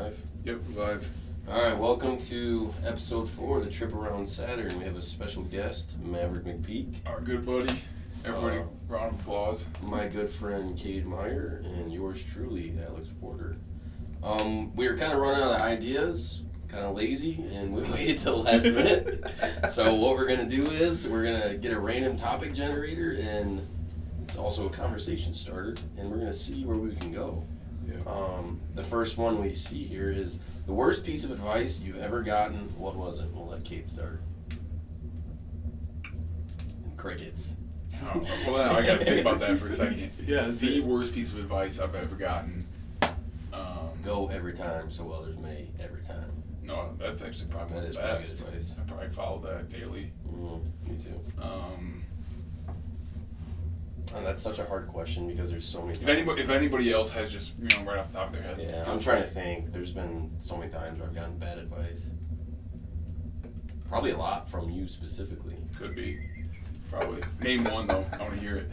live? Yep, live. All right, welcome to episode four of the Trip Around Saturn. We have a special guest, Maverick McPeak, Our good buddy. Everybody, Uh, round of applause. my good friend Cade Meyer, and yours truly, Alex Porter. Um, we were kind of running out of ideas, kind of lazy, and we waited till the last minute. so what we're gonna do is we're gonna get a random topic generator, and it's also a conversation starter, and we're gonna see where we can go. Yeah. Um, the first one we see here is the worst piece of advice you've ever gotten. What was it? We'll let Kate start. Crickets. Oh, well, I gotta think about that for a second. Yeah, The worst piece of advice I've ever gotten. Um, Go every time, so others may every time. No, that's actually probably That the is probably good best. advice. I probably follow that daily. Mm, me too. Um, And that's such a hard question because there's so many. if anybody, if anybody else has just you know right off the top of their head, yeah, I'm trying to think. There's been so many times where I've gotten bad advice. Probably a lot from you specifically. Could be. Probably. Name one though. I want to hear it.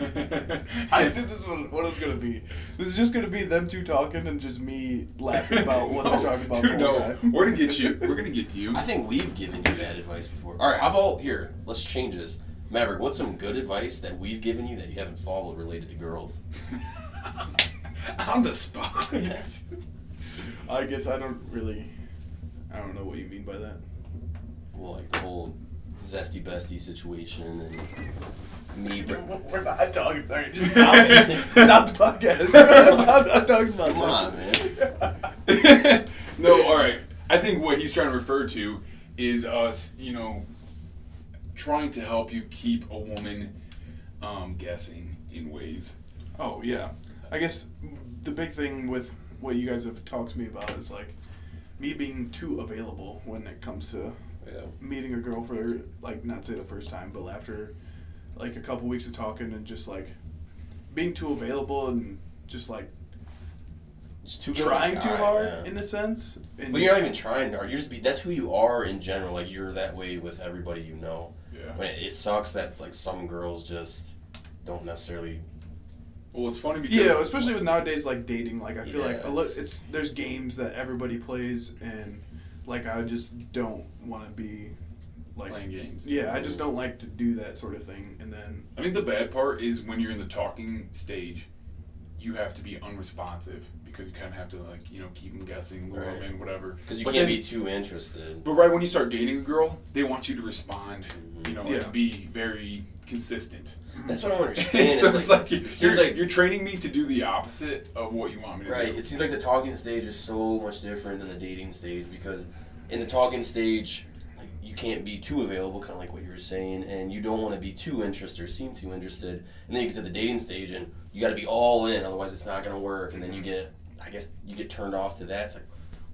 I think this is what, what it's gonna be. This is just gonna be them two talking and just me laughing about what they're oh, talking about Dude, the whole no. time. We're gonna get you. We're gonna get to you. I think we've given you bad advice before. All right, how about here? Let's change this. Maverick, what's some good advice that we've given you that you haven't followed related to girls? On the spot. I guess I don't really. I don't know what you mean by that. Well, like the whole zesty bestie situation and me. br- We're not talking about it. Just stop it. Stop the podcast. I'm not talking about Come on, man. no, all right. I think what he's trying to refer to is us, you know, trying to help you keep a woman um, guessing in ways. Oh yeah, I guess the big thing with what you guys have talked to me about is like me being too available when it comes to Yeah. meeting a girl for like not say the first time, but after like a couple weeks of talking and just like being too available and just like It's too good of trying too hard yeah. in a sense. And But you're not even trying hard. You're just be. That's who you are in general. Like you're that way with everybody you know. Yeah. When it, it sucks that like some girls just don't necessarily. Well, it's funny because yeah, especially with nowadays like dating. Like I feel Yeah, like a li- it's- it's there's games that everybody plays and like I just don't want to be like playing games. yeah I just don't like to do that sort of thing and then I think the bad part is when you're in the talking stage, you have to be unresponsive because you kind of have to like you know keep them guessing, lure 'em Right. in, whatever. Because you But can't then- be too interested. But right when you start dating a girl, they want you to respond, mm-hmm. you know, Yeah. and be very consistent. Mm-hmm. That's what I don't understand. so It's it's like, it you're, seems like you're training me to do the opposite of what you want me to Right. do. Right. It seems like the talking stage is so much different than the dating stage because in the talking stage, like, you can't be too available, kind of like what you were saying, and you don't want to be too interested or seem too interested. And then you get to the dating stage, and you got to be all in, otherwise it's not going to work. And then you get, I guess, you get turned off to that. It's like,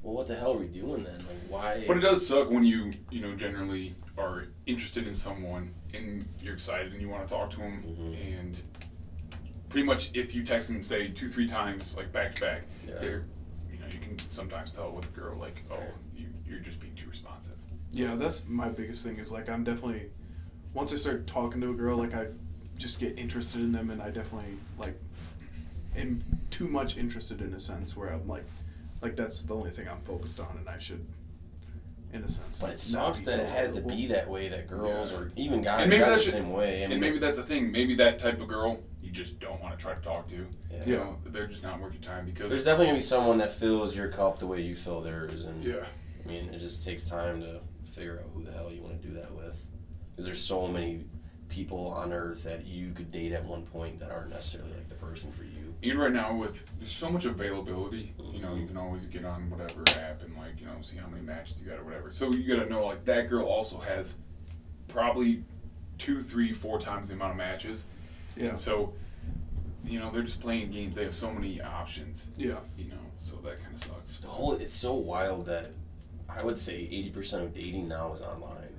well, what the hell are we doing then? Like, why? But it does suck when you, you know, generally are interested in someone and you're excited and you want to talk to them, Mhm. and pretty much if you text them, say two, three times, like back to back, Yeah. they're, you know, you can sometimes tell with a girl, like, oh, you, you're just being too responsive. yeah that's my biggest thing is like I'm definitely once I start talking to a girl like I just get interested in them and I definitely like am too much interested in a sense where I'm like like that's the only thing I'm focused on and I should in a sense But it not sucks that so it has to be that way. That girls Yeah. or even guys, And maybe guys that's the ju- same way. I mean, and maybe that's the thing. Maybe that type of girl you just don't want to try to talk to. yeah. You know, they're just not worth your time because There's definitely gonna be someone that fills your cup the way you fill theirs, and yeah. I mean, it just takes time to figure out who the hell you want to do that with. Because there's so many people on earth that you could date at one point that aren't necessarily like the person for you. Even right now with there's so much availability, you know, you can always get on whatever app and like, you know, see how many matches you got or whatever. So you gotta know like that girl also has probably two, three, four times the amount of matches. yeah And so, you know, they're just playing games. They have so many options, yeah you know, so that kinda sucks. The whole it's so wild that I would say eighty percent of dating now is online.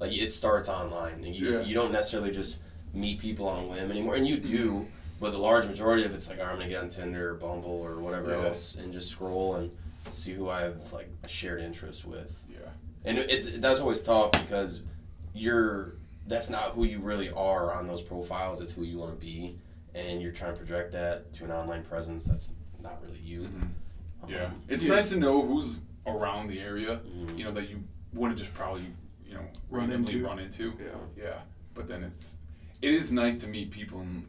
Like it starts online, and you Yeah. you don't necessarily just meet people on a whim anymore, and you do. But the large majority of it's like, "Oh, I'm gonna get on Tinder or Bumble or whatever Yeah. else, and just scroll and see who I have like shared interests with. Yeah. And it's that's always tough because you're that's not who you really are on those profiles. It's who you want to be. and you're trying to project that to an online presence that's not really you. Mhm. Yeah, Um, it's Yeah. nice to know who's around the area. Mhm. You know that you wouldn't just probably you know Run randomly into. run into. Yeah. Yeah, but then it's it is nice to meet people in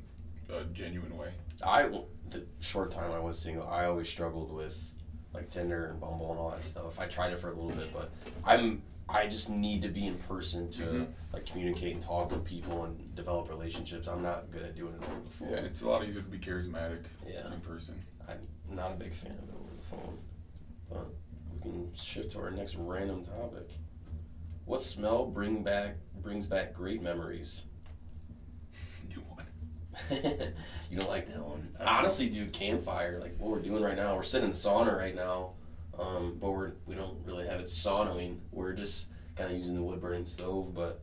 a genuine way. I the short time I was single, I always struggled with like Tinder and Bumble and all that stuff. I tried it for a little bit, but I'm I just need to be in person to Mhm. like communicate and talk with people and develop relationships. I'm not good at doing it over the phone. Yeah, it's a lot easier to be charismatic Yeah. in person. I'm not a big fan of it over the phone. But we can shift to our next random topic. What smell bring back brings back great memories? New one. you don't like that one. Honestly, dude, campfire, like what we're doing right now, we're sitting in sauna right now, um, but we're we don't really have it saunaing. We're just kind of using the wood burning stove, but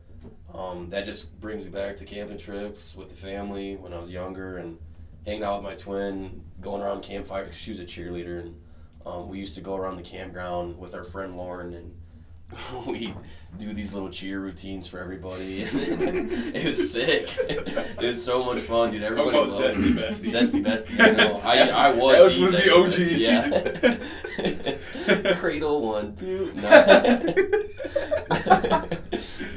um, that just brings me back to camping trips with the family when I was younger and hanging out with my twin, going around campfire. She was a cheerleader, and um, we used to go around the campground with our friend Lauren and. we do these little cheer routines for everybody. it was sick. It was so much fun, dude. Everybody about loved Zesty. Bestie. Zesty bestie. I know. I, I was. The was the OG. Bestie, Yeah. Cradle one, two. No.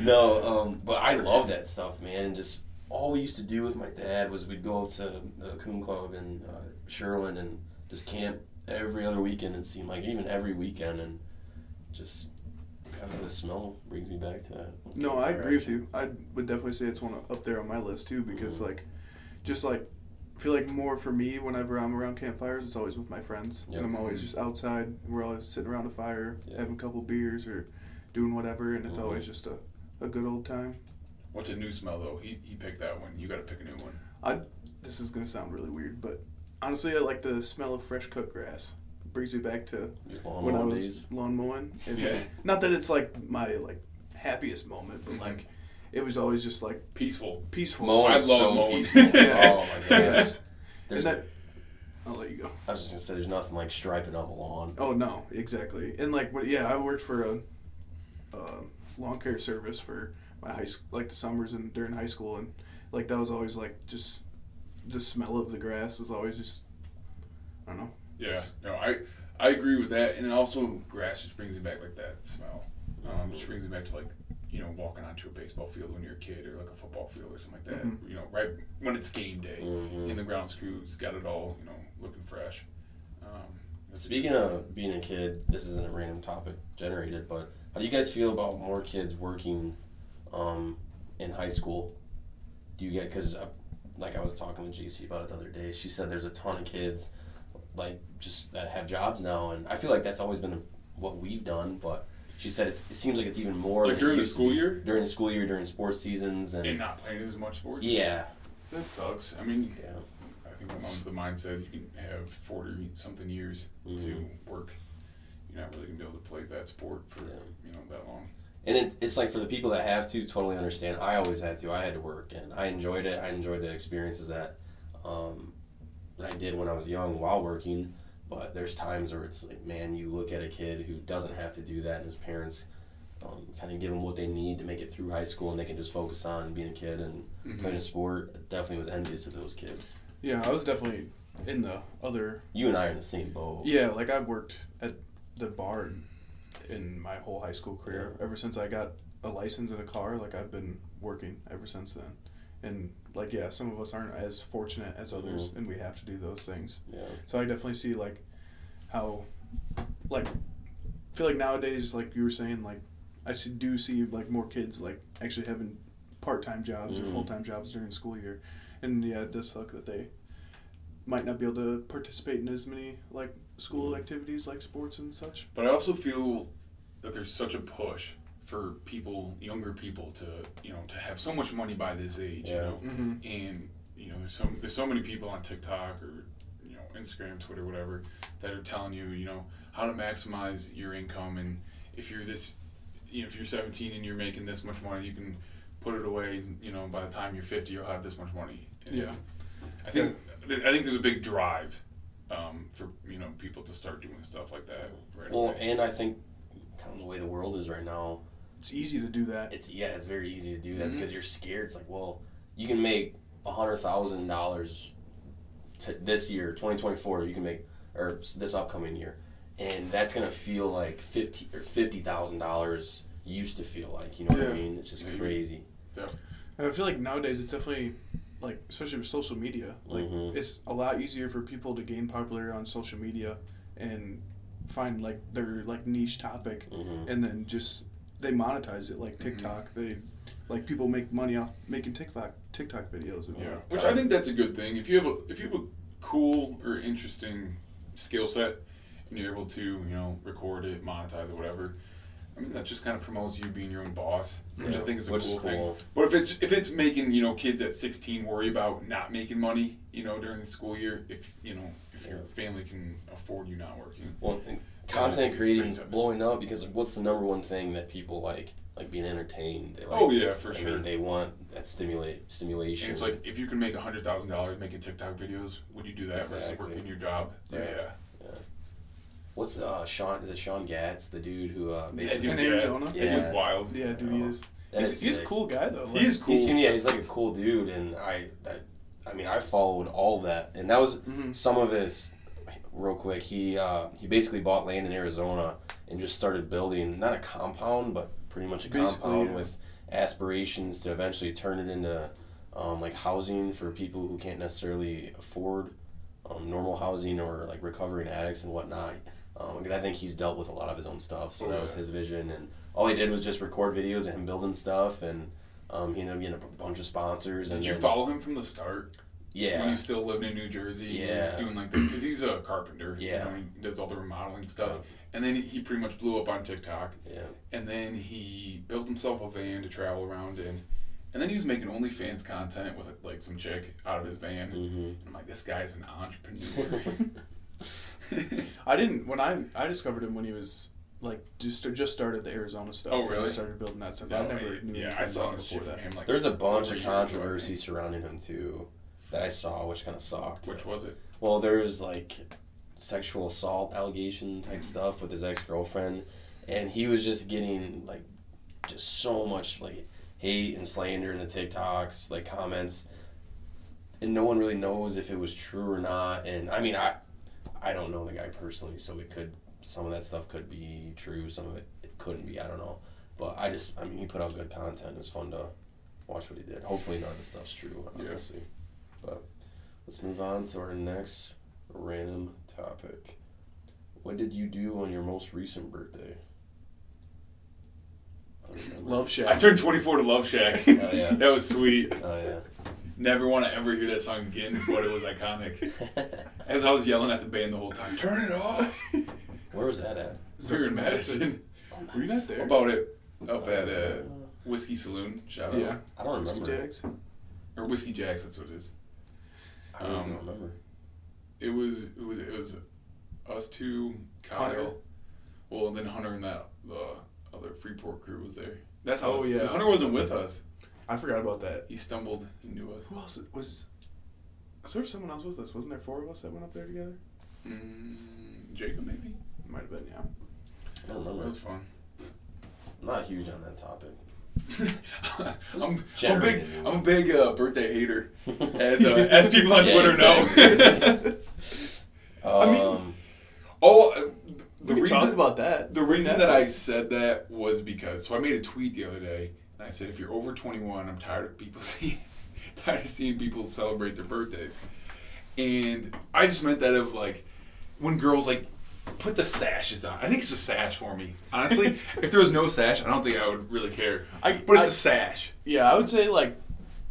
no. Um. But I love that stuff, man. And just all we used to do with my dad was we'd go up to the Coon Club in uh, Sherwin and just camp every other weekend. It seemed like even every weekend, and just kind of the smell brings me back to that. No, I agree with you. I would definitely say it's one up there on my list too because Mhm. like, just like, I feel like more for me whenever I'm around campfires, it's always with my friends, Yep. and I'm always just outside. We're always sitting around a fire, Yeah. having a couple beers or doing whatever, and it's Mhm. always just a, a good old time. What's a new smell though? He he picked that one. You got to pick a new one. I This is gonna sound really weird, but honestly, I like the smell of fresh cut grass. It brings me back to when I was days. lawn mowing. And Yeah. Not that it's like my like happiest moment, but like it was always just like Peaceful. peaceful. Mowing I love so mowing. peaceful. Yes. Oh my god. Yes. There's, And that, I'll let you go. I was just gonna say, there's nothing like striping up a lawn. Oh no, exactly. And like, what? Yeah, I worked for a, uh lawn care service for my high school, like the summers and during high school, and like that was always like just the smell of the grass was always just, I don't know. Yeah. No, I I agree with that, and also grass just brings me back like that smell. Um, just brings me back to like you know walking onto a baseball field when you're a kid, or like a football field or something like that. Mhm. You know, right when it's game day, Mhm. and the grounds crew got it all you know looking fresh. Um, that's a good Speaking of being a kid, this isn't a random topic generated, but how do you guys feel about more kids working um, in high school? Do you get because uh, like I was talking with JC about it the other day. She said there's a ton of kids like just that have jobs now, and I feel like that's always been what we've done. But she said it's, it seems like it's even more Like during the school year? During the school year, during sports seasons, and and not playing as much sports. yeah, that sucks. I mean, yeah. I think my mom, the mind says you can have forty something years to Mhm. work. You're not really gonna be able to play that sport for Yeah. you know that long. And it, it's like for the people that have to, totally understand. I always had to. I had to work, and I enjoyed it. I enjoyed the experiences that um, that I did when I was young while working. But there's times where it's like, man, you look at a kid who doesn't have to do that, and his parents um, kind of give them what they need to make it through high school, and they can just focus on being a kid and playing a sport. I definitely was envious of those kids. Yeah, I was definitely in the other. You and I are in the same boat. Yeah, like I worked at the bar in my whole high school career. Ever since I got a license in a car, like I've been working ever since then. And like yeah, some of us aren't as fortunate as others, Mhm. and we have to do those things. Yeah. So I definitely see like how like I feel like nowadays like you were saying like I do see like more kids like actually having part time jobs Mhm. or full time jobs during school year, and yeah, it does suck that they might not be able to participate in as many like school Mhm. activities like sports and such. But I also feel that there's such a push for people, younger people, to you know to have so much money by this age. You know, Mm-hmm. and you know there's so there's so many people on TikTok or you know Instagram, Twitter, whatever that are telling you you know how to maximize your income and if you're this you know if you're 17 and you're making this much money you can put it away you know by the time you're 50 you'll have this much money And Yeah. I think I think there's a big drive um, for you know people to start doing stuff like that right Well, away. and I think kind of the way the world is right now, It's easy to do that. it's yeah, it's very easy to do that Mhm. because you're scared. It's like, well, you can make a hundred thousand dollars to this year, twenty twenty four. You can make or this upcoming year, and that's gonna feel like fifty or fifty thousand dollars used to feel like. You know what I mean? It's just Maybe. crazy. And I feel like nowadays it's definitely like especially with social media, like Mhm. it's a lot easier for people to gain popularity on social media and find like their like niche topic hmm and then just they monetize it like mm-hmm. TikTok. They like people make money off making TikTok TikTok videos and Yeah, which I think that's a good thing. If you have a if you have a cool or interesting skill set and you're able to you know record it, monetize it, whatever. I mean that just kind of promotes you being your own boss, which I think is a cool, is thing. But if it's if it's making you know kids at 16 worry about not making money, you know during the school year, if you know if your family can afford you not working, Well, and I content think creating is blowing up because like, what's the number one thing that people like? Like being entertained. They like, oh yeah, for I sure. mean, they want that stimulate stimulation. and it's like if you can make hundred thousand dollars making TikTok videos, would you do that versus Exactly. working your job? Yeah. yeah. what's the uh, Sean? Is it Sean Gatz, the dude who uh, Yeah, basically in Arizona. Yeah. It Yeah. was wild. Yeah, dude, he is. He's, he's a cool guy though. He like- is cool. He seemed, yeah, he's like a cool dude, and I that I mean I followed all that, and that was Mhm. some of his. Real quick, he uh, he basically bought land in Arizona and just started building not a compound, but pretty much a Basically, compound yeah. with aspirations to eventually turn it into um, like housing for people who can't necessarily afford um, normal housing or like recovering addicts and whatnot. Um, I think he's dealt with a lot of his own stuff, so Oh, that was yeah. his vision. And all he did was just record videos of him building stuff, and um, he ended up getting a bunch of sponsors. Did and you then- follow him from the start? When Yeah, you still lived in New Jersey, he was Yeah. doing like the because he's a carpenter. Yeah. you know, he does all the remodeling stuff, and then he pretty much blew up on TikTok. yeah. And then he built himself a van to travel around in, and then he was making OnlyFans content with like some chick out of his van. hmm I'm like, this guy's an entrepreneur. I didn't when I I discovered him when he was like just just started the Arizona stuff. Oh, really? He started building that stuff. No, I never I- knew yeah, I saw him before from that. him. Like There's a bunch of year controversy surrounding him too that I saw, which kind of sucked. Which was it? Well, there's like sexual assault allegation type stuff with his ex girlfriend, and he was just getting like just so much like hate and slander in the TikToks, like comments, and no one really knows if it was true or not. And I mean, I I don't know the guy personally, so it could some of that stuff could be true, some of it it couldn't be. I don't know, but I just I mean, he put out good content. It was fun to watch what he did. Hopefully, none of the stuff's true, Yeah. Obviously. But let's move on to our next random topic. What did you do on your most recent birthday? I don't remember. Love Shack. I turned 24 to Love Shack. Oh, yeah. that was sweet. Oh yeah. Never want to ever hear that song again, but it was iconic. As I was yelling at the band the whole time, turn it off. Where was that at? We were in Madison. Were you not there? About it up at uh, Whiskey Saloon. Shout out. yeah. I don't Whiskey remember. Jacks. Or Whiskey Jacks, that's what it is. I don't Um, remember. It was it was it was us two, Kyle. Hunter. Well, and then Hunter and that the other Freeport crew was there. That's how. Oh, yeah. 'cause Hunter wasn't with us. I forgot about that. He stumbled into us. Who else was? Was there someone else with us? Wasn't there four of us that went up there together? Mm, Jacob maybe. Might have been, yeah. I don't That remember. was fun. I'm not huge on that topic. I'm, I'm a big. I'm a big uh, birthday hater, as uh, as people on Yeah, Twitter know. Um, I mean- oh, uh, the we can reason talk about that. the reason that I said that was because so I made a tweet the other day and I said if you're over 21, I'm tired of people seeing tired of seeing people celebrate their birthdays, and I just meant that of like when girls like put the sashes on. I think it's a sash for me. Honestly, if there was no sash, I don't think I would really care. I, But it's I- a sash. yeah, I would say like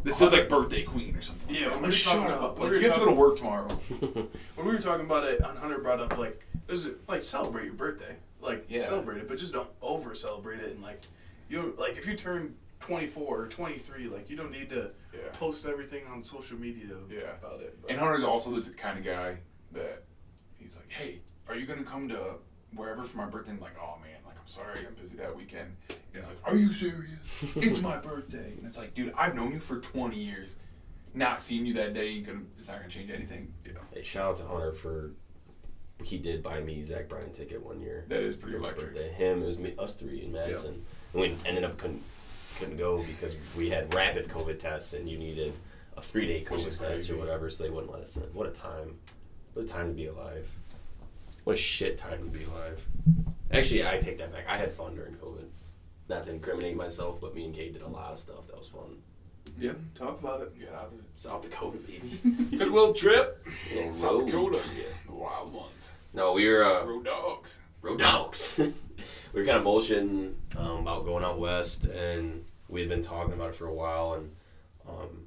This says like birthday queen or something. Yeah, like when that. we shut were talking up. about- Like, we you have to go to work tomorrow. when we were talking about it, and Hunter brought up like, there's a, like celebrate your birthday, like Yeah. celebrate it, but just don't over celebrate it. And like, you don't, like if you turn 24 or 23, like you don't need to Yeah. post everything on social media Yeah. about it. But And Hunter's also the kind of guy that he's like, hey, are you gonna come to wherever for my birthday? Like, oh man, like I'm sorry, I'm busy that weekend. And he's like, are you serious? it's my birthday. And it's like, dude, I've known you for 20 years. Not seeing you that day, gonna, it's not gonna change anything. Hey, shout out to Hunter for he did buy me Zach Bryan ticket one year. That is pretty electric. birthday. Him, it was me, us three in Madison. And we ended up couldn't couldn't go because we had rapid COVID tests and you needed a three day COVID test crazy. or whatever, so they wouldn't let us in. What a time! What a time to be alive! What a shit time to be alive! Actually, I take that back. I had fun during COVID. Not to incriminate myself, but me and Kate did a lot of stuff that was fun. Yeah, talk about it. Get out of it. South Dakota, baby. Took a little trip. Little South Dakota. trip. The wild ones. No, we were uh, Road dogs. road dogs. we were kind of bullshitting um, about going out west, and we had been talking about it for a while. And um,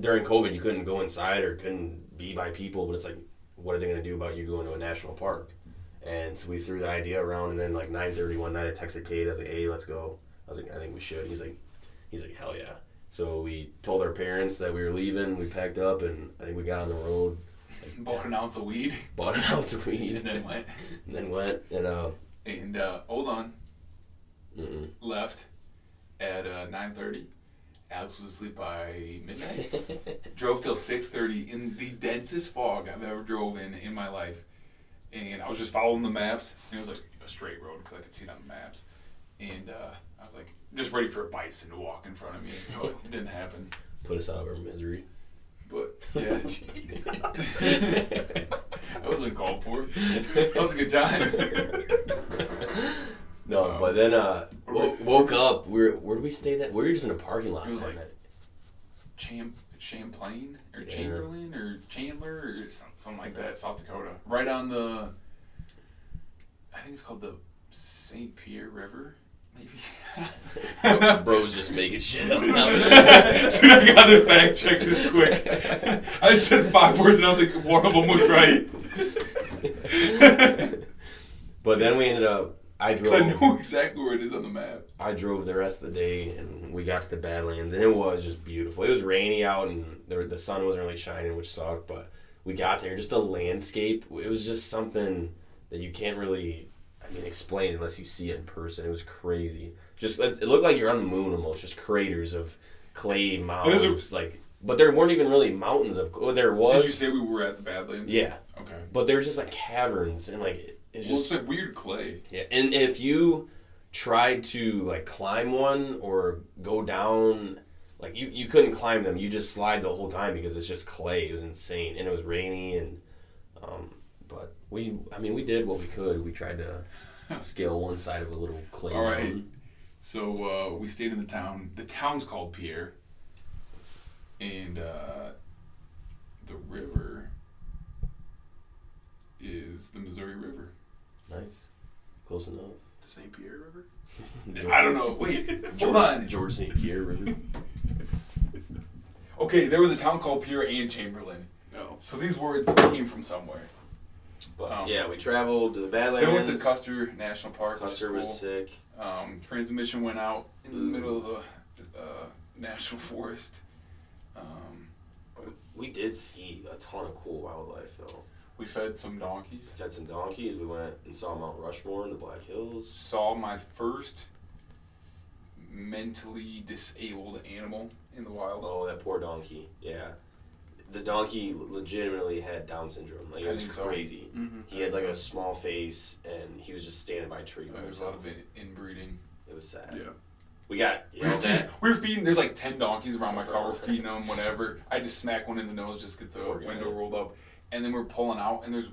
during COVID, you couldn't go inside or couldn't be by people. But it's like, what are they going to do about you going to a national park? And so we threw the idea around, and then like 9:30 one night, I texted Kate. I was like, "Hey, let's go." I was like, "I think we should." He's like, "He's like, hell yeah." So we told our parents that we were leaving. We packed up, and I think we got on the road, Bought an ounce of weed bought an ounce of weed, and then went. and then went and uh, And uh, hold on, mm-mm. left at uh, nine thirty. Alex was asleep by midnight. drove till six thirty in the densest fog I've ever drove in in my life, and I was just following the maps. And it was like a straight road because I could see it on the maps, and uh, I was like just ready for a bison to walk in front of me. It didn't happen. put us out of our misery. But yeah, that wasn't called for. That was a good time. No, Um, but then uh, wo- woke up. We were, where did we stay? That we were just in a parking lot. It was like- night. Cham- Champlain or Yeah. Chamberlain or Chandler or some, something like that, South Dakota. Right on the, I think it's called the St. Pierre River, maybe. Bro's just making shit up. Dude, I gotta fact check this quick. I just said five words and I don't think one of them was right. but then we ended up. I Because I drove. know exactly where it is on the map. I drove the rest of the day, and we got to the Badlands, and it was just beautiful. It was rainy out, and there, the sun wasn't really shining, which sucked. But we got there, just the landscape. It was just something that you can't really, I mean, explain unless you see it in person. It was crazy. Just it looked like you're on the moon almost, just craters of clay mountains, like. But there weren't even really mountains of. Oh, there was. Did you say we were at the Badlands? Yeah, Okay. but there were just like caverns, and like it's Well, just it's like weird clay. yeah, and if you tried to like climb one or go down, like you, you couldn't climb them. You just slide the whole time because it's just clay. It was insane, and it was rainy, and um, but we, I mean, we did what we could. We tried to scale one side of a little clay. All right. So uh, we stayed in the town. The town's called Pierre, and uh, the river is the Missouri River. Nice, close enough. The St. Pierre River. I don't know. Wait, hold on. George St. Pierre River. Okay, there was a town called Pierre and Chamberlain. No. So these words came from somewhere. But Um, yeah, we traveled to the Badlands. Then went to Custer National Park. Custer was was sick. Um, transmission went out in the middle of the uh, national forest. Um, We did see a ton of cool wildlife though. We fed some donkeys. Fed some donkeys. We went and saw Mount Rushmore in the Black Hills. Saw my first mentally disabled animal in the wild. Oh, that poor donkey. Yeah. The donkey legitimately had Down syndrome. Like, it I was think so. crazy. Mm-hmm. He had like a small face and he was just standing by a tree by There's a lot of in- inbreeding. It was sad. Yeah. We got We were, yelled at. feeding, we were feeding. There's like ten donkeys around my car. We're feeding them, whatever. I just smack one in the nose, just get the Poor guy. window rolled up, and then we're pulling out, and there's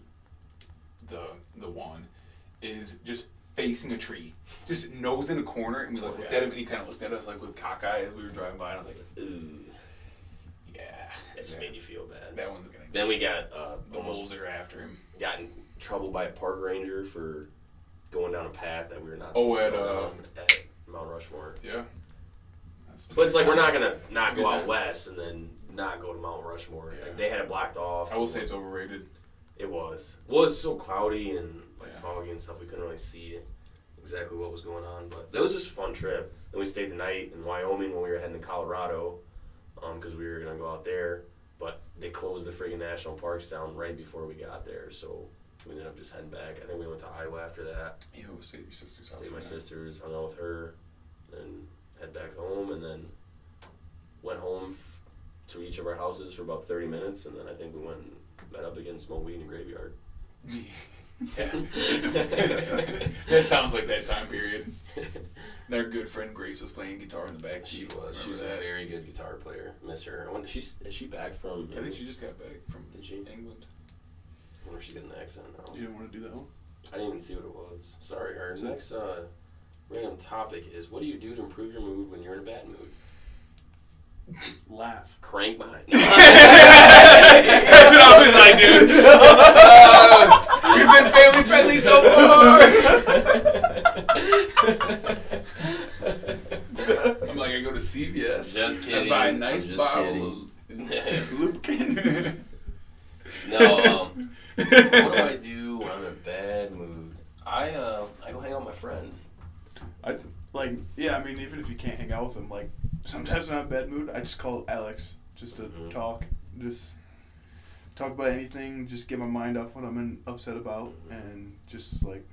the the one is just facing a tree, just nose in a corner, and we like looked at him, and he kind of looked at us like with cockeye as we were driving by, and I was like, Ooh, yeah, that just made you feel bad. that one's gonna. Then we got uh, the wolves are after him. got in trouble by a park ranger for going down a path that we were not Oh, supposed to at, go uh, down at Mount Rushmore. Yeah. That's But it's like we're not gonna not go out west and then not go to Mount Rushmore. Yeah. Like, they had it blocked off. I will say it's overrated. It was. Well, it was so cloudy and like Yeah. foggy and stuff. We couldn't really see exactly what was going on. But that was just a fun trip. Then we stayed the night in Wyoming when we were heading to Colorado, um, because we were gonna go out there. But they closed the friggin' national parks down right before we got there, so we ended up just heading back. I think we went to Iowa after that. Ew, stay at your sister's house. Stayed at my sister's, hung out with her, then head back home, and then went home to each of our houses for about thirty minutes, and then I think we went and met up again, smoked weed in the graveyard. yeah. that sounds like that time period. Their good friend Grace was playing guitar in the back She was. She was Remember a very good guitar player. Miss her. I wonder, she's is she back from? I think she just got back from Did she? England. I wonder if she got an accent now. You didn't want to do that one. I didn't even see what it was. Sorry. Our next uh, random topic is: What do you do to improve your mood when you're in a bad mood? Laugh. Crank behind. That's what I was like, dude. Uh, we've been family friendly so far. I'm like, I go to CVS. Just I kidding. buy a I'm nice just bottle kidding. of lubricant. no. Um, what do I do when I'm in a bad mood? I uh, I go hang out with my friends. I th- like yeah. I mean, even if you can't hang out with them, like sometimes when I'm in a bad mood, I just call Alex just to Mhm. talk, just talk about anything, just get my mind off what I'm in, upset about, and just like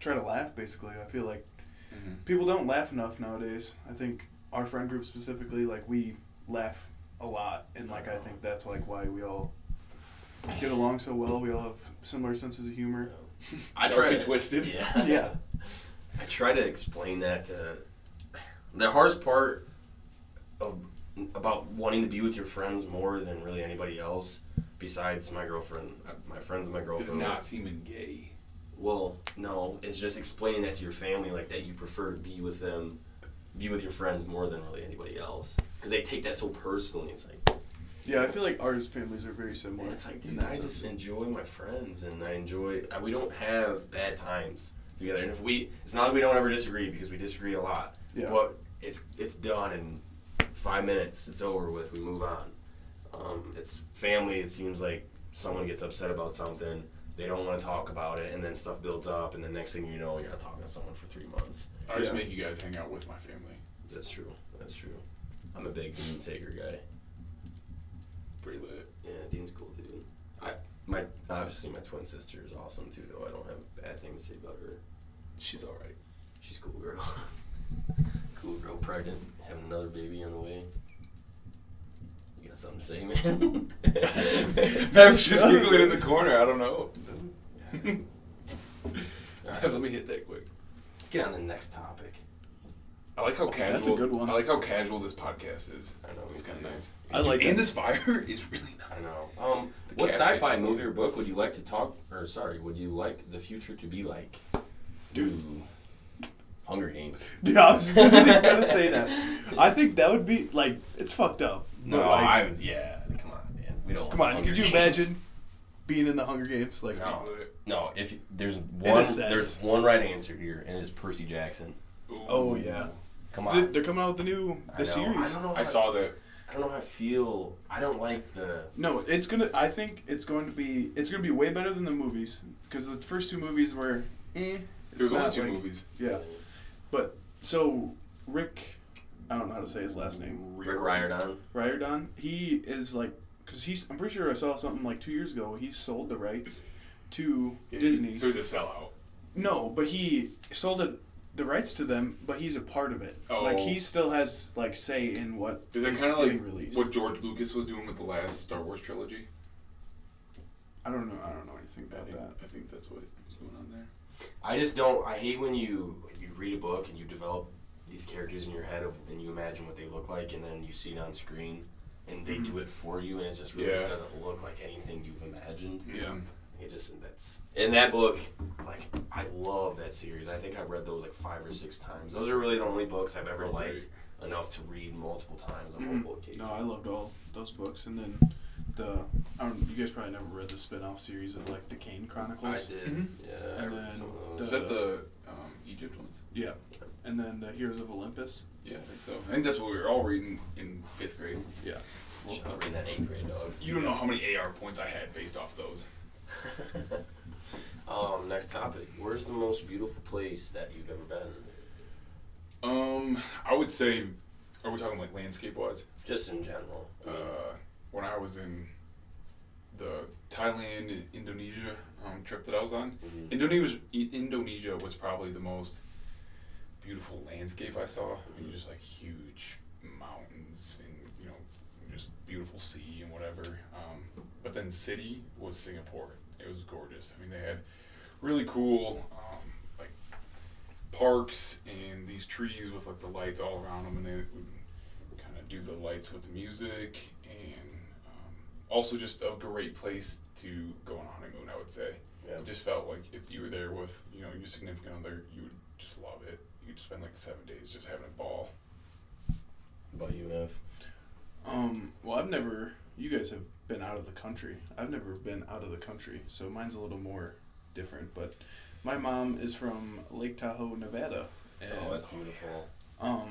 try to laugh. Basically, I feel like Mhm. people don't laugh enough nowadays. I think our friend group specifically, like we laugh a lot, and like I think that's like why we all get along so well. We all have similar senses of humor. I try to- twisted. Yeah. Yeah. I try to explain that to the hardest part of about wanting to be with your friends more than really anybody else besides my girlfriend, uh, my friends and my It's girlfriend. not seeming gay. Well, no, it's just explaining that to your family, like that you prefer to be with them, be with your friends more than really anybody else, because they take that so personally. It's like, Yeah, I feel like ours families are very similar. it's like, in dude, I sense. just enjoy my friends, and I enjoy. uh, We don't have bad times together, and if we, it's not that we don't ever disagree because we disagree a lot. Yeah. But it's it's done in five minutes. It's over with. We move on. Um, it's family. It seems like someone gets upset about something. They don't want to talk about it, and then stuff builds up, and the next thing you know, you're not talking to someone for three months. I just Yeah. make you guys hang out with my family. That's true. That's true. I'm a big Dean Sager guy. Pretty lit. Yeah, Dean's cool dude. I my obviously my twin sister is awesome too, though. I don't have a bad thing to say about her. She's all right. She's a cool girl. cool girl, pregnant, having another baby on the way. You got something to say, man? Max just giggling in the corner. I don't know. Let me hit that quick. Let's get on the next topic. I like how Oh, casual. that's a good one. I like how casual this podcast is. I know It's kind of nice. I like And that. this fire is really nice. I know. Um, The what sci-fi movie or book would you like to talk? Or sorry, would you like the future to be like? Dude. Ooh. Hunger Yeah, I was literally gonna say that. I think that would be like it's fucked up. No, but, like, I was. Yeah, come on, man. We don't. come want on. Hunger Could you Games. imagine being in the Hunger Games? Like, No. No, if there's one, there's one right answer here, and it's Percy Jackson. Ooh. Oh, yeah. Come They- on. they're coming out with the new I the know. series. I don't know. I how- saw that. I don't know how I feel. I don't like the. No, it's gonna. I think it's going to be. It's gonna be way better than the movies because the first two movies were. Eh. It's There's only two like- movies. Yeah, but so Rick, I don't know how to say his last name. Rick Riordan. Riordan. He is like, cause he's. I'm pretty sure I saw something like two years ago. He sold the rights to Yeah, Disney. So he's a sellout. No, but he sold it, the rights to them, but he's a part of it. Oh. Like he still has like say in what Is that kind of like getting released. what George Lucas was doing with the last Star Wars trilogy? I don't know. I don't know anything I about think, that. I think that's what was going on there. I just don't. I hate when you read a book and you develop these characters in your head of and you imagine what they look like, and then you see it on screen, and they do it for you, and it just really Yeah. doesn't look like anything you've imagined. Yeah. It just that's in that book. Like I love that series. I think I've read those like five or six times. Those are really the only books I've ever liked enough to read multiple times on Mhm. multiple occasions. No, I loved all those books, and then the I don't. You guys probably never read the spin-off series of like the Kane Chronicles. I Chronicles. did. Mhm. Yeah, I And read then some of Is that the Egypt ones? Yeah, and then the Heroes of Olympus. Yeah, I think so. I think that's what we were all reading in fifth grade. Yeah. Shut up, reading that eighth grade dog. You don't know how many AR points I had based off those. um, next topic. Where's the most beautiful place that you've ever been? Um, I would say, are we talking like landscape wise? Just in general. Uh, when I was in the Thailand, and Indonesia um, trip that I was on, Mhm. Indonesia Indonesia was probably the most beautiful landscape I saw. I mean, just like huge mountains and you know just beautiful sea and whatever. Um, but then city was Singapore. It was gorgeous. I mean, they had really cool um, like parks and these trees with like the lights all around them, and they would kind of do the lights with the music, and um, also just a great place to go on a honeymoon. I would say. Yeah. It just felt like if you were there with you know your significant other, you would just love it. You'd spend like seven days just having a ball. What about you, Ev? Um, well, I've never. You guys have been out of the country. I've never been out of the country, so mine's a little more different. But my mom is from Lake Tahoe, Nevada, and Oh, that's beautiful. um,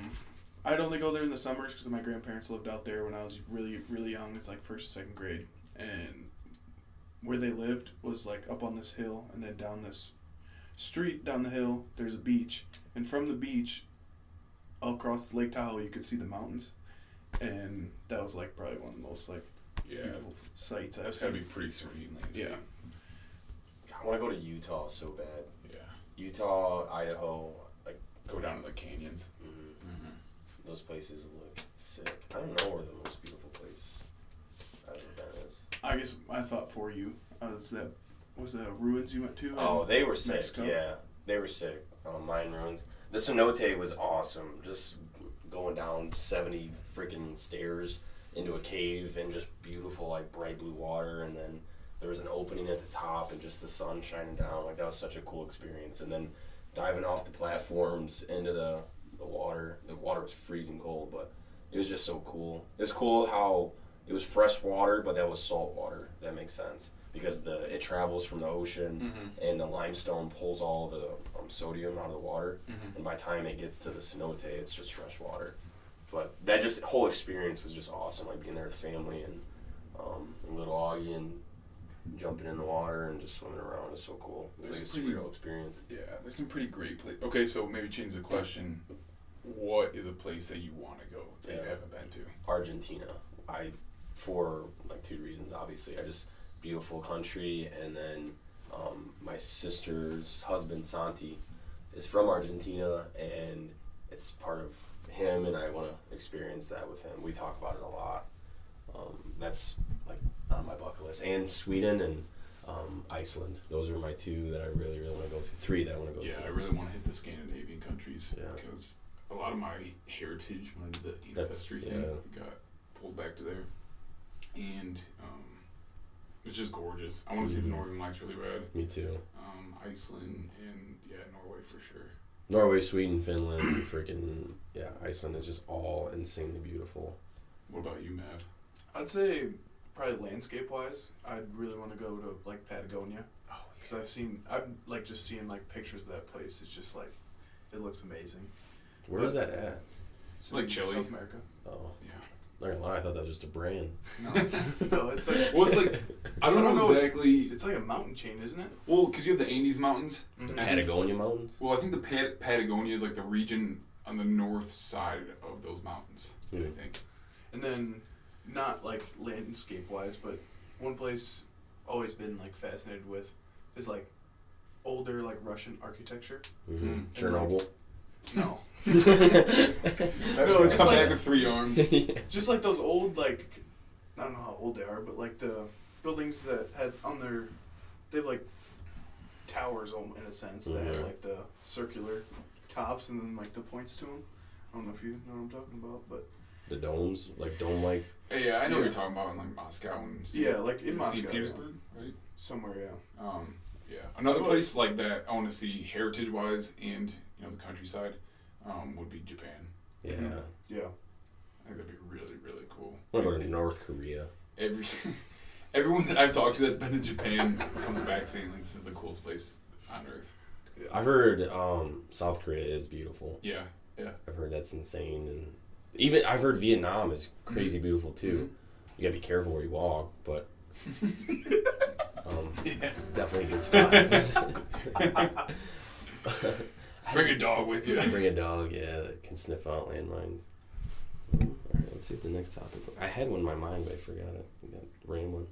I'd only go there in the summers because my grandparents lived out there when I was really, really young. It's like first, second grade, and where they lived was like up on this hill, and then down this street down the hill. There's a beach, and from the beach, across Lake Tahoe, you could see the mountains, and that was like probably one of the most like Yeah, beautiful sights I've that's gotta be pretty serene landscape. Yeah. I want to go to Utah so bad. Yeah. Utah, Idaho, like Go down to the canyons. mm, Mm-hmm. those places look sick. I don't know where the most beautiful place I've ever been is. I guess I thought for you uh, was that was that ruins you went to? Oh, they were sick. Mexico? Yeah, they were sick. Um, mine ruins. The cenote was awesome. Just going down seventy freaking stairs into a cave and just beautiful like bright blue water, and then there was an opening at the top and just the sun shining down. Like that was such a cool experience. And then diving off the platforms into the the water. The water was freezing cold, but it was just so cool. It was cool how it was fresh water, but that was salt water. That makes sense because the it travels from the ocean Mm-hmm. and the limestone pulls all the um, sodium out of the water. Mm-hmm. And by the time it gets to the cenote, it's just fresh water. But that just whole experience was just awesome. Like being there with family and um, and little Augie and jumping in the water and just swimming around is so cool. It's like a pretty- surreal experience. Yeah, there's some pretty great places. Okay, so maybe change the question. What is a place that you want to go that you haven't been to? Argentina. I for like two reasons. Obviously, I just beautiful country, and then um, my sister's husband Santi is from Argentina, and it's part of him, and I want to experience that with him. We talk about it a lot. Um, that's like on my bucket list, and Sweden and um, Iceland. Those are my two that I really, really want to go to. Three that I want to go Yeah, to. Yeah, I really want to hit the Scandinavian countries Yeah. because a lot of my heritage when I did the That's- ancestry thing yeah. got pulled back to there, and um, it's just gorgeous. I want to see the Mhm. Northern Lights really bad. Me too. Um, Iceland and yeah, Norway for sure. Norway, Sweden, Finland, freaking yeah, Iceland is just all insanely beautiful. What about you, Mav? I'd say probably landscape wise, I'd really want to go to like Patagonia Oh, because I've seen I'm like just seeing like pictures of that place. It's just like it looks amazing. Where is that at? It's Like in Chile? South America. Oh, yeah. Not gonna lie, I thought that was just a brand. No, no, it's like Well, it's like I don't, I don't know, know, it's- exactly. it's like a mountain chain, isn't it? Well, because you have the Andes Mountains. The And I think- Patagonia Mountains. Well, I think the Pat- Patagonia is like the region on the north side of those mountains. I Hmm. think. And then not like landscape wise, but one place always been like fascinated with is like older like Russian architecture. Mm-hmm. Mm. Chernobyl. No, That's No, gonna just come like- back with three arms. yeah. just like those old like I don't know how old they are, but like the buildings that had on their they have like towers al- in a sense that Mhm. have like the circular tops and then like the points to them. I don't know if you know what I'm talking about, but The domes, like dome like. Hey, yeah, I know what you're talking about in like Moscow and yeah, like in it St. Moscow, yeah. Petersburg, right? somewhere, yeah. Um, yeah, another place like that I want to see heritage wise and you know the countryside um, would be Japan. Yeah. Yeah. I think that'd be really really cool. What about to North Korea. Every everyone that I've talked to that's been to Japan comes back saying like this is the coolest place on earth. I've heard um, South Korea is beautiful. Yeah, yeah. I've heard that's insane, and even I've heard Vietnam is crazy beautiful too. You gotta be careful where you walk, but um, it's definitely a good spot. Bring a dog with you. Bring a dog, yeah, that can sniff out landmines. All right, let's see what the next topic. I had one in my mind, but I forgot it. I got rambling.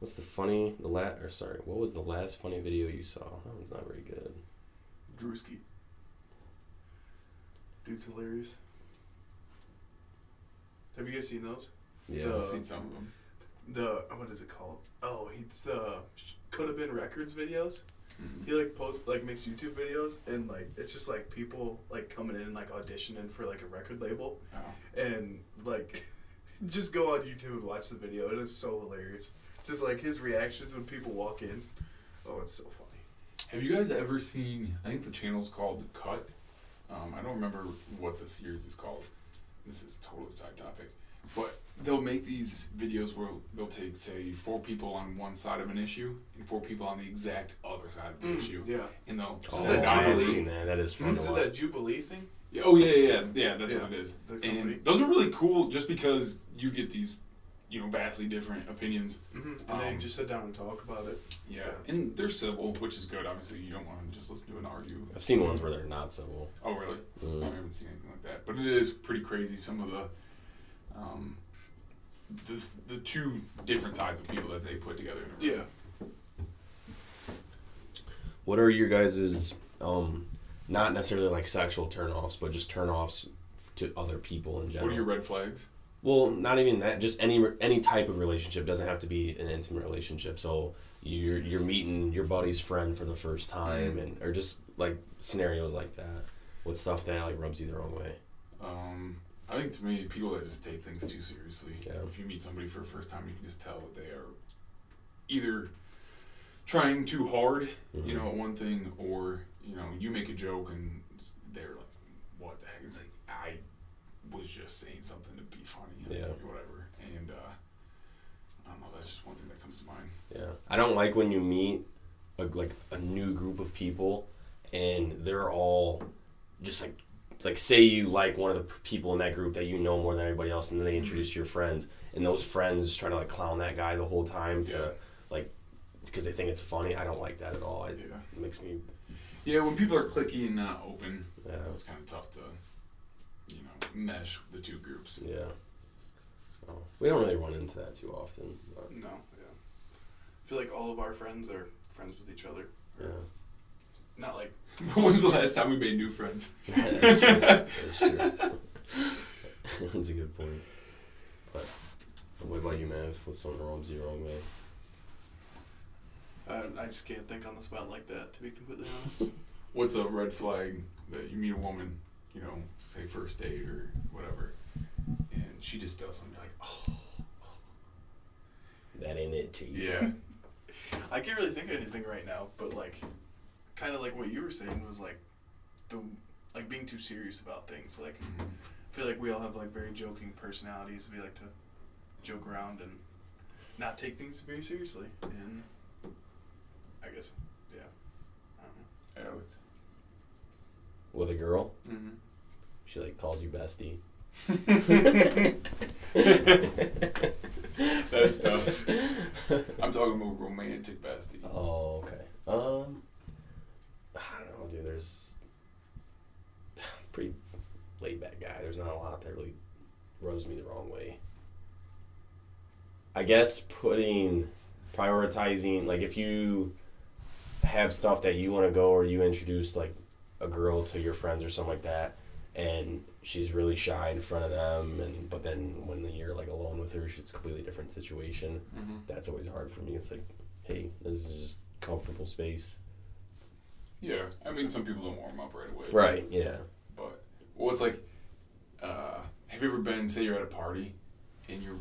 What's the funny? The la or sorry, what was the last funny video you saw? That one's not very good. Drewski. Dude's hilarious. Have you guys seen those? Yeah, The- I've seen some of them. The what is it called? Oh, it's the could have been records videos. He like posts like makes YouTube videos and like it's just like people like coming in and like auditioning for like a record label Oh. and like just go on YouTube and watch the video. It is so hilarious. Just like his reactions when people walk in. Oh, it's so funny. Have you guys ever seen? I think the channel's called Cut. Um, I don't remember what the series is called. This is totally side topic, but they'll make these videos where they'll take, say, four people on one side of an issue and four people on the exact other side of the issue, Yeah. and they'll Oh, sit that I haven't Jubilee? seen that. That is fun Is to it watch. that Jubilee thing? Yeah, Oh yeah, yeah, yeah, yeah. That's Yeah, what it is. the company. And those are really cool, just because you get these, you know, vastly different opinions. hmm And they Um, just sit down and talk about it. Yeah, and they're civil, which is good. Obviously, you don't want to just listen to an argue. I've seen ones where they're not civil. Oh, really? Mm. I haven't seen anything like that, but it is pretty crazy. Some of the, um, the the two different sides of people that they put together. In a room. Yeah. What are your guys's um, not necessarily like sexual turnoffs, but just turnoffs to other people in general? What are your red flags? Well, not even that. Just any any type of relationship doesn't have to be an intimate relationship. So you're you're meeting your buddy's friend for the first time, Mhm. and or just like scenarios like that with stuff that like rubs you the wrong way. Um, I think to me, people that just take things too seriously. Yeah. If you meet somebody for the first time, you can just tell that they are either trying too hard, you Mhm. know, at one thing, or you know, you make a joke and they're like, "What the heck?" It's like I was just saying something to be funny, Yeah. or whatever. And uh, I don't know. That's just one thing that comes to mind. Yeah, I don't like when you meet a, like a new group of people and they're all just like like say you like one of the people in that group that you know more than everybody else, and then they mm-hmm. introduce your friends, and those friends just try to like clown that guy the whole time to Yeah. like because they think it's funny. I don't like that at all. It Yeah. makes me Yeah, when people are clicky and not open, yeah it's kind of tough to, you know, mesh the two groups. yeah. Oh, we don't really run into that too often. But, No. Yeah. I feel like all of our friends are friends with each other. yeah, Not like When's the last time we made new friends? that's true. That's true. That's a good point. But what about you, Mav? What's someone rubs you wrong way? uh, I just can't think on the spot like that. To be completely honest. What's a red flag that you meet a woman, you know, say first date or whatever, and she just does something you're like, oh, That ain't it, chief. yeah, I can't really think of anything right now, but like, kind of like what you were saying was like, the like being too serious about things. Like, Mhm. I feel like we all have like very joking personalities. We like to joke around and not take things very seriously. And I guess, yeah, I don't know. Alex. With a girl, Mm-hmm. she like calls you bestie. That's tough. I'm talking about romantic bestie. Oh, okay. Um, I don't know, dude. There's pretty laid back guy. There's not a lot that really rubs me the wrong way. I guess putting prioritizing like if you have stuff that you want to go or you introduce like a girl to your friends or something like that and she's really shy in front of them and but then when you're like alone with her it's a completely different situation Mm-hmm. that's always hard for me it's like hey this is just comfortable space Yeah, I mean, some people don't warm up right away. right yeah But well, it's like, uh, have you ever been? Say you're at a party, and you're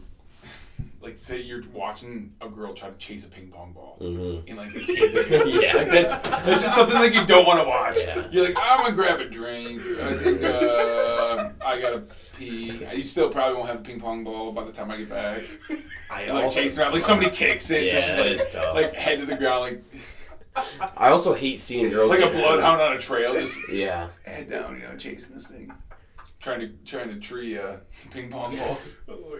like, say you're watching a girl try to chase a ping pong ball, mm-hmm. and like, they can't do it. Yeah. like that's that's just something like you don't want to watch. Yeah. You're like, I'm gonna grab a drink. I think uh, I gotta pee. You still probably won't have a ping pong ball by the time I get back. I You're, like chasing around, like somebody kicks it. so Yeah, she's like, is tough. like head to the ground, like I also hate seeing girls like a bloodhound on a trail, just yeah head down, you know, chasing this thing, trying to trying to tree a ping pong ball. Oh my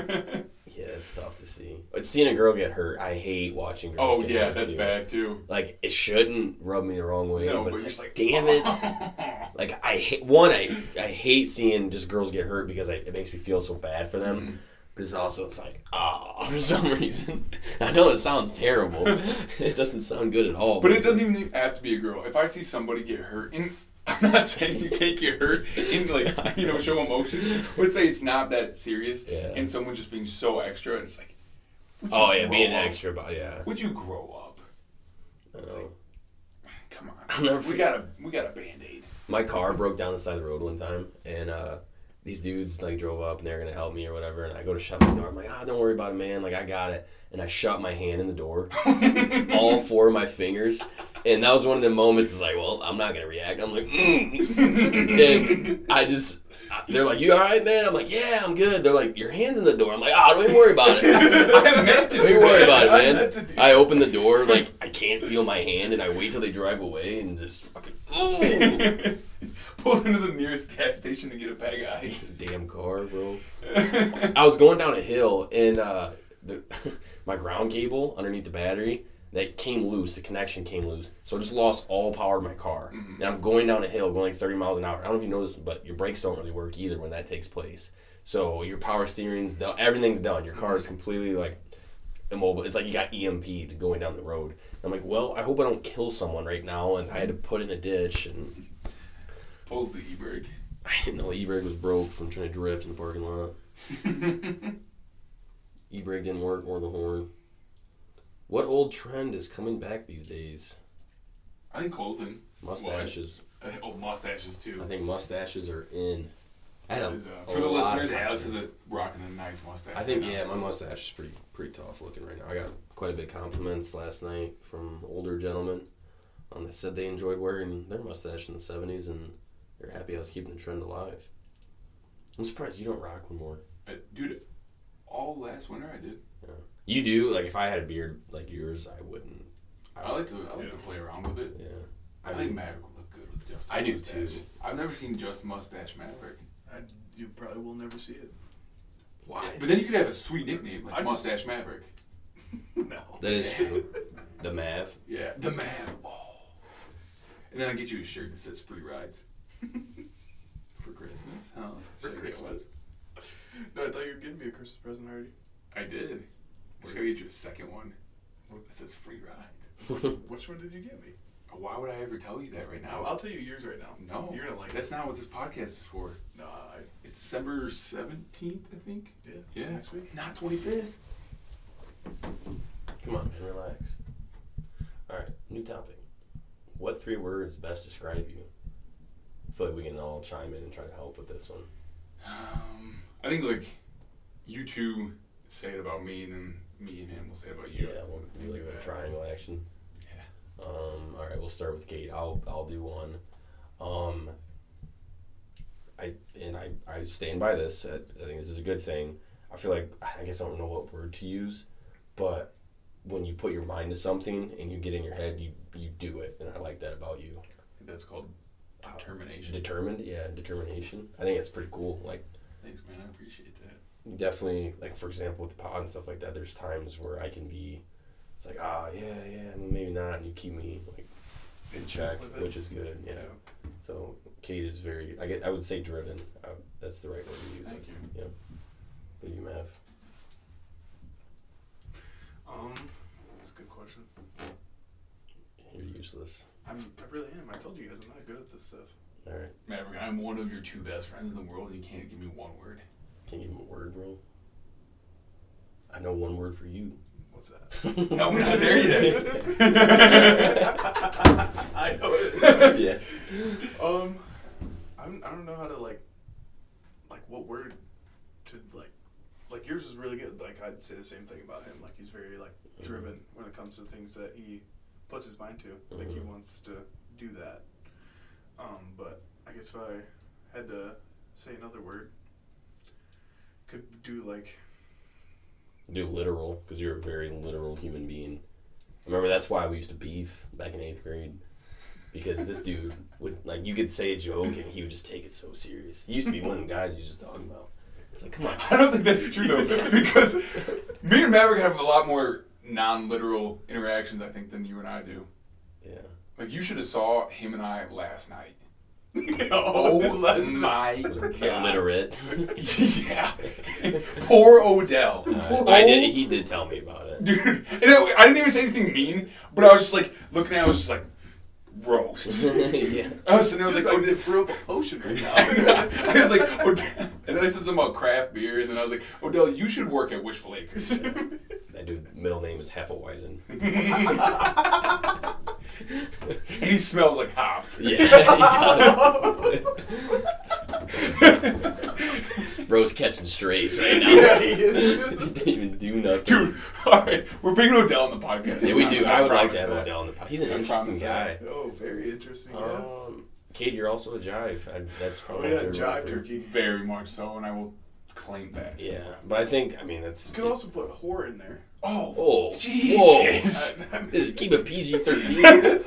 god. yeah it's tough to see but seeing a girl get hurt I hate watching girls oh get yeah, hurt, that's too. bad too. like it shouldn't rub me the wrong way No, but, but it's you're like, just like, damn it like I hate one I I hate seeing just girls get hurt because I, it makes me feel so bad for them Mhm. But it's also it's like ah for some reason I know it sounds terrible it doesn't sound good at all But it doesn't even have to be a girl. If I see somebody get hurt, and I'm not saying you can't get hurt and like you know show emotion, but say it's not that serious, Yeah. and someone's just being so extra, and it's like, oh yeah being up? extra about yeah Would you grow up? It's like, Come on. We got a we got a band aid. my car broke down the side of the road one time, and uh, these dudes like drove up and they're gonna help me or whatever. And I go to shut the door. I'm like, ah, don't worry about it, man. Like I got it. And I shut my hand in the door, all four of my fingers, and that was one of the moments. Is like, well, I'm not gonna react. I'm like, mm. and I just. They're like, "You all right, man?" I'm like, "Yeah, I'm good." They're like, "Your hands in the door." I'm like, "Ah, don't even worry about it." I meant to Don't do even worry about it, man. I open the door, like I can't feel my hand, and I wait till they drive away, and just fucking. Ooh. Pulls into the nearest gas station to get a bag of It's ice. a damn car, bro. I was going down a hill and uh, the my ground cable underneath the battery that came loose. The connection came loose, so I just lost all power of my car. And I'm going down a hill, going like 30 miles an hour. I don't know if you know this, but your brakes don't really work either when that takes place. So your power steering's done, everything's done. Your car is completely like immobile. It's like you got EMP going down the road. I'm like, well, I hope I don't kill someone right now. And I had to put in a ditch, and Pulls the e-brake. I didn't know e-brake was broke from trying to drift in the parking lot. E-brake didn't work or the horn. What old trend is coming back these days? I think clothing. Mustaches. Uh, Oh, mustaches too. I think mustaches are in. I had a, Is, uh, for the listeners, Alex is a, rocking a nice mustache. I think right yeah, my mustache is pretty pretty tough looking right now. I got quite a bit of compliments last night from older gentlemen. Um, they said they enjoyed wearing their mustache in the '70s and they're happy I was keeping the trend alive. I'm surprised you don't rock one more. Uh, dude, all last winter I did. Yeah. You do like if I had a beard like yours, I wouldn't. I like to I like Yeah. to play around with it. Yeah, I think Maverick would look good with just. a I do mustache. too. I've never seen just mustache Maverick. I, you probably will never see it. Why? But then you could have a sweet nickname like I just- mustache Maverick. no. That is true. The Mav. Yeah, the Mav. Oh. And then I get you a shirt that says free rides. For Christmas, huh? For Should I get Christmas. No, I thought you were giving me a Christmas present already. I did. Just gotta get you a second one that says free ride. Which one did you get me? Why would I ever tell you that right now? I'll, I'll tell you yours right now. no, You're gonna like That's it. not what this podcast is for. No, I, It's December seventeenth, I think. yeah. Yeah, Next week. not twenty fifth. Come on, man, relax. All right, new topic. What three words best describe you? Feel like we can all chime in and try to help with this one. Um, I think like you two say it about me, and then me and him will say it about you. Yeah, we'll do like a triangle action. Yeah. Um, all right, we'll start with Kate. I'll I'll do one. Um, I and I I stand by this. I, I think this is a good thing. I feel like I guess I don't know what word to use, but when you put your mind to something and you get in your head, you you do it, and I like that about you. That's called determination. Determined, yeah, determination. I think it's pretty cool. Like Thanks, man. I appreciate that. definitely, like for example, with the pod and stuff like that. There's times where I can be, it's like ah yeah yeah maybe not, and you keep me like in check, which is good. Yeah. So Kate is very, I get, I would say driven. Uh, that's the right word to use. Thank it. you. Yeah. But you Mav. Um, that's a good question. You're useless. I'm, I really am. I told you guys I'm not good at this stuff. All right. Maverick, I'm one of your two best friends in the world, and you can't give me one word. Can you give him a word, bro? I know one word for you. What's that? No, we're not there yet. I know it. yeah. Um, I'm, I don't know how to like, like what word to like, like yours is really good. Like I'd say the same thing about him. Like he's very like driven when it comes to things that he puts his mind to. Like he Mhm. wants to do that. Um, but I guess if I had to say another word, could do like Do literal because you're a very literal human being. Remember that's why we used to beef back in eighth grade because this dude would like you could say a joke and he would just take it so serious. He used to be one of the guys you was just talking about. It's like come on. I don't think that's true though, because me and Maverick have a lot more non-literal interactions, I think, than you and I do. Yeah. Like you should have saw him and I last night. oh, Oh last my Was god! illiterate. yeah, poor Odell. I did. He did tell me about it. dude. And I, I didn't even say anything mean, but I was just like looking at. it, I was just like roast. yeah. I was sitting there, I was like, like oh, Odell. brew up a potion right now. I was like, oh, Odell. and then I said something about craft beers, and I was like, Odell, you should work at Wishful Acres. That dude middle name is Heffelweisen. and he smells like hops. Yeah, he does. Bro's catching strays right now. Yeah, he is. didn't even do nothing. Dude, all right, we're bringing Odell on the podcast. yeah, we do. I would like to have that. Odell on the podcast. He's an I interesting promise guy. that. Oh, very interesting. Yeah. Um, Kate, you're also a jive. I, that's oh probably yeah, jive turkey. Very much so, and I will claim that. Yeah, but I think I mean that's. You could also put whore in there. Oh, Oh, Jesus! I- I mean- Just keep it PG thirteen.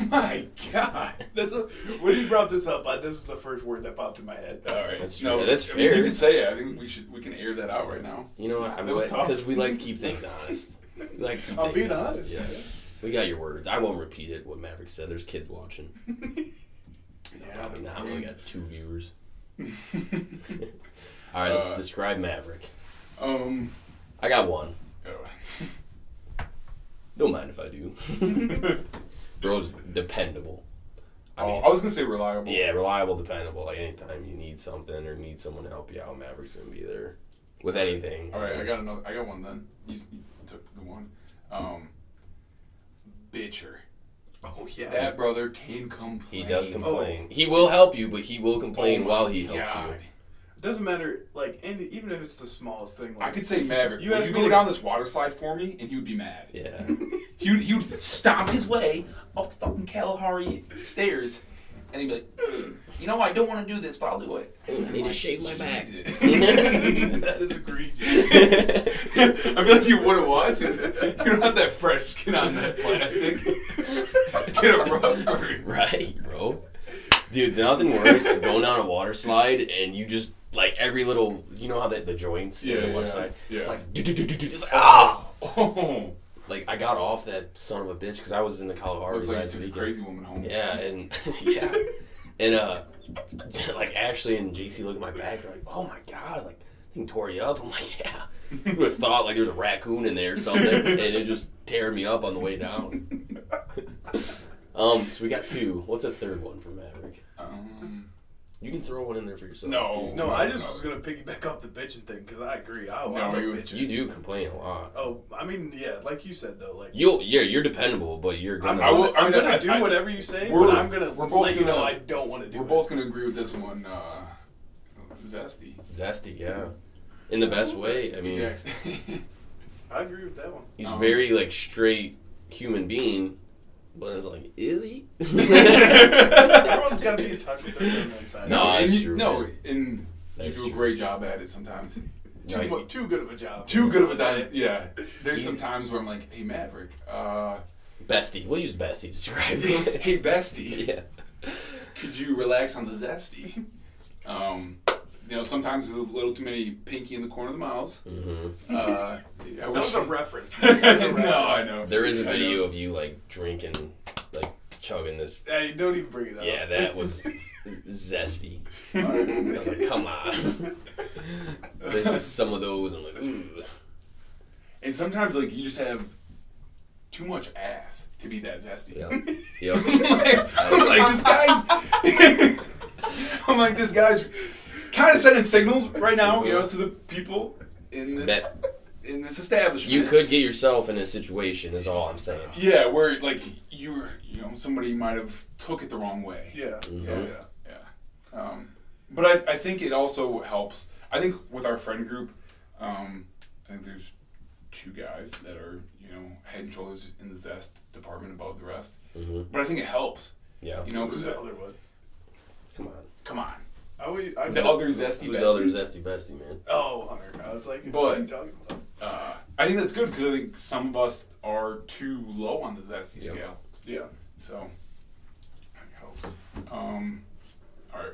My God. That's a, when he brought this up. I, this is the first word that popped in my head. All right, That's no, true. That's I mean, fair. you can say it. I think we should. We can air that out right now. You know what? I'm that was tough. because we like to keep things honest. We like to keep I'm things being honest. Yeah. We got your words. I won't repeat it. What Maverick said. There's kids watching. Probably not. We only got two viewers. All right, let's Uh, describe Maverick. Um. I got one. Oh. Don't mind if I do. Bro's dependable. I oh, mean, I was gonna say reliable. yeah, reliable, dependable. Like anytime you need something or need someone to help you out, Maverick's gonna be there with anything. All right, I got another. I got one then. You, you took the one. Um. Bitcher. Oh yeah. That brother can complain. He does complain. He will help you, but he will complain Oh while he helps God. you. It doesn't matter. Like, and even if it's the smallest thing. Like, I could say Maverick. You You, asked you me go to- down this water slide for me, and he would be mad. Yeah. He would, he would stomp his way up the fucking Kalahari stairs, and he'd be like, "Mm, "You know, I don't want to do this, but I'll do it." I need to shave my back. Jesus. that is egregious. I feel like you wouldn't want to. You don't have that fresh skin on that plastic. Get a rug burn. right, bro. Dude, nothing worse than going down a water slide and you just like every little you know how that the joints in Yeah, the water yeah, slide. It's like do do do do do. Like ah. Oh, Like I got off that son of a bitch because I was in the Kalahari looks like last weekend. crazy woman home. Yeah, and yeah, and uh, like Ashley and JC look at my back. They're like, "Oh my god!" Like, thing tore you up. I'm like, "Yeah." You would have thought like there was a raccoon in there or something, and it just tear me up on the way down. um, so we got two. What's a third one for Maverick? Um, You can throw one in there for yourself. No. too. No, I just was gonna piggyback off the bitching thing because I agree. I, No, I like he was- bitching. you do complain a lot. Oh, I mean, yeah, like you said though, like You'll yeah, you're dependable, but you're gonna. I will- I'm I mean, gonna I- do I- whatever you say, we're- but I'm gonna we're both let you know gonna- I don't want to do we're it. both gonna agree with this one. Uh, zesty. zesty, yeah, in the best way. I mean, Yeah. I agree with that one. he's Um, very like straight human being, but it's like illy. Everyone's got to be in touch with their feminine side. No, and you, true, No, man. and you do a true. great job at it sometimes. too, No, mu- too good of a job. Too good of a Someone time. Yeah. There's some times where I'm like, hey Maverick, uh, Bestie. We'll use bestie to describe it. hey bestie, yeah. could you relax on the zesty? Um, you know, sometimes there's a little too many pinky in the corner of the mouths. hmm Uh, That was a reference. Was a no, I know. There is a I know. video of you like drinking, like chugging this. Hey, don't even bring it up. Yeah, that was zesty. I was like, come on. There's just some of those. I'm like, ooh. And sometimes like you just have too much ass to be that zesty. Yep. Yep. I'm like this guy's. I'm like this guy's kind of sending signals right now, you know, to the people in this That in this establishment. you could get yourself in a situation. Is all I'm saying. Yeah, where like you were, you know, somebody might have took it the wrong way. Yeah. Yeah. Yeah. Yeah. Um, but I, I think it also helps. I think with our friend group, um, I think there's two guys that are, you know, head and shoulders in the zest department above the rest. hmm But I think it helps, Yeah. you know, Who's because the other one? Come on. come on, I would, I the other zesty Who's bestie. the other zesty bestie man? Oh, Hunter. I was like, But- what are you talking about? Uh, I think that's good because I think some of us are too low on the zesty Yep. scale. Yeah. So, it helps. Um, all right,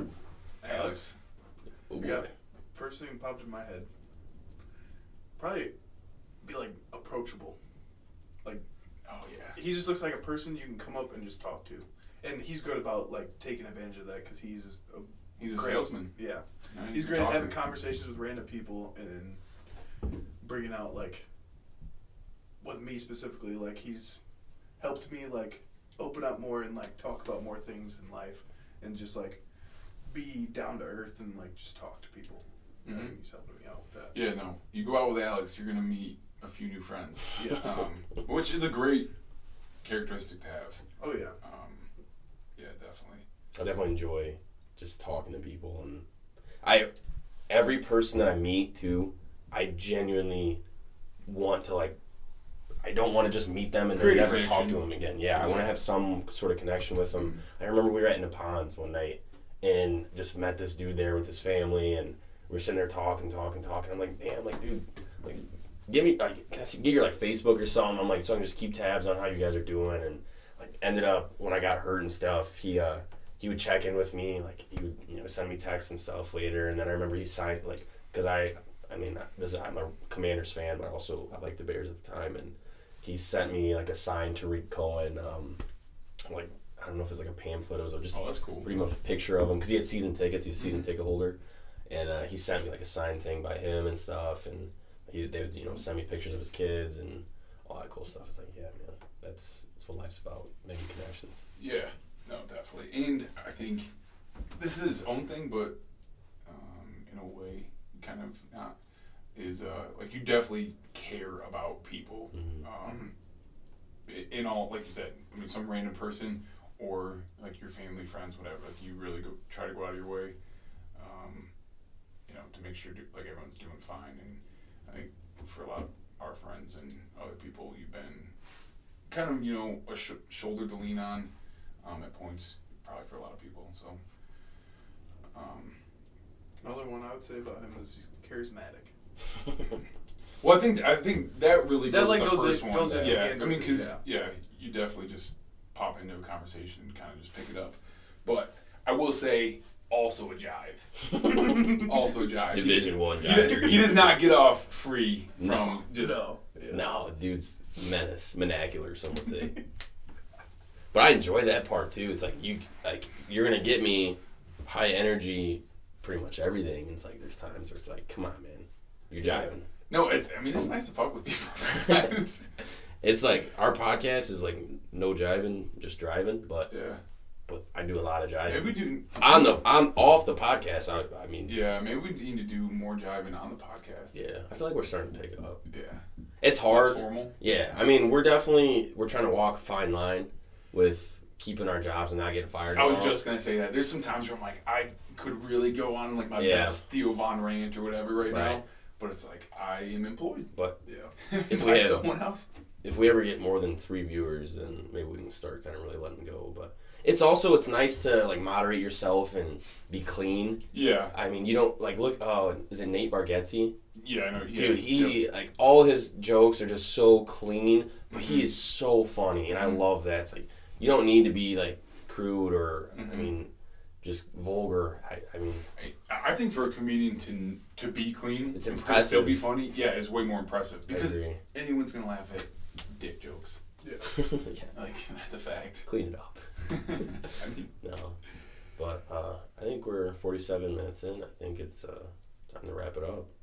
Alex. Oh, Yeah. boy. First thing popped in my head. Probably be like approachable. Like. Oh yeah. He just looks like a person you can come up and just talk to, and he's good about like taking advantage of that because he's a, He's a Great. salesman. yeah. Yeah, He's a great at having conversations with random people and bringing out like with me specifically like he's helped me like open up more and like talk about more things in life and just like be down to earth and like just talk to people. I Mhm. think he's helping me out with that. Yeah, no. You go out with Alex, you're gonna meet a few new friends. Yes. Um, which is a great characteristic to have. Oh yeah. Um, yeah, definitely. I definitely enjoy just talking to people, and I every person that I meet too, I genuinely want to like. I don't want to just meet them and then never talk to them again. Yeah, I want to have some sort of connection with them. I remember we were at in the ponds one night and just met this dude there with his family, and we are sitting there talking, talking, talking. I'm like, damn, like, dude, like, give me, like, can I see, get your like Facebook or something? I'm like, so I can just keep tabs on how you guys are doing, and like, ended up when I got hurt and stuff, he uh he would check in with me, like, he would you know send me texts and stuff later, and then I remember he signed like, cause I, I mean, this is I'm a Commanders fan, but also I like the Bears at the time, and he sent me like a signed Tarik Cohen, um, like. I don't know if it's like a pamphlet. It was just Oh, that's cool. pretty much a picture of him because he had season tickets. He's a season ticket holder, and uh, he sent me like a signed thing by him and stuff. And he, they would you know send me pictures of his kids and all that cool stuff. It's like yeah, man, that's that's what life's about, making connections. Yeah, no, definitely. And I think this is his own thing, but um, in a way, kind of not. Is uh, like you definitely care about people. Mhm. Um, in all, like you said, I mean, some random person or like your family, friends, whatever. Like you really go try to go out of your way, um, you know, to make sure do, like everyone's doing fine. And I think for a lot of our friends and other people, you've been kind of you know a sh- shoulder to lean on um, at points, probably for a lot of people. So, um, Another one I would say about him is he's charismatic. well, I think I think that really That, goes like, with the goes in- first one. goes in yeah, hand I mean, because yeah. you definitely just pop into a conversation and kind of just pick it up. But I will say, also a jive, also a jive. Division one He, guy. he, he does not get off free from No. just No. Yeah. No, dude's menace, monacular, some would say. but I enjoy that part too. It's like you like you're gonna get me high energy, pretty much everything. And it's like there's times where it's like, come on, man, you're jiving. no. It's I mean it's nice to fuck with people sometimes. It's like our podcast is like no jiving, just driving. But yeah, but I do a lot of jiving maybe we do. on the on off the podcast. I, I mean, Yeah, maybe we need to do more jiving on the podcast. yeah, I feel like we're starting to pick it up. yeah. It's hard. formal. Yeah, I mean, we're definitely we're trying to walk a fine line with keeping our jobs and not getting fired. I was just gonna say that. There's some times where I'm like, I could really go on like my Yeah. best Theo Von rant or whatever right, now, but it's like I am employed but Yeah. If we have- someone else. if we ever get more than three viewers, then maybe we can start kind of really letting go. But it's also it's nice to like moderate yourself and be clean. Yeah, I mean, you don't like look. Oh, is it Nate Bargatze? yeah, I know. Yeah, Dude, he like all his jokes are just so clean, but Mm-hmm. he is so funny, and I love that. It's like you don't need to be like crude or I Mhm. mean, just vulgar. I, I mean, I, I think for a comedian to to be clean, It's and to impressive. still be funny, yeah, is way more impressive I because agree. anyone's gonna laugh at dick jokes. Yeah. yeah, Like that's a fact. clean it up. I mean, No, but uh, I think we're 47 minutes in. I think it's uh, time to wrap it up.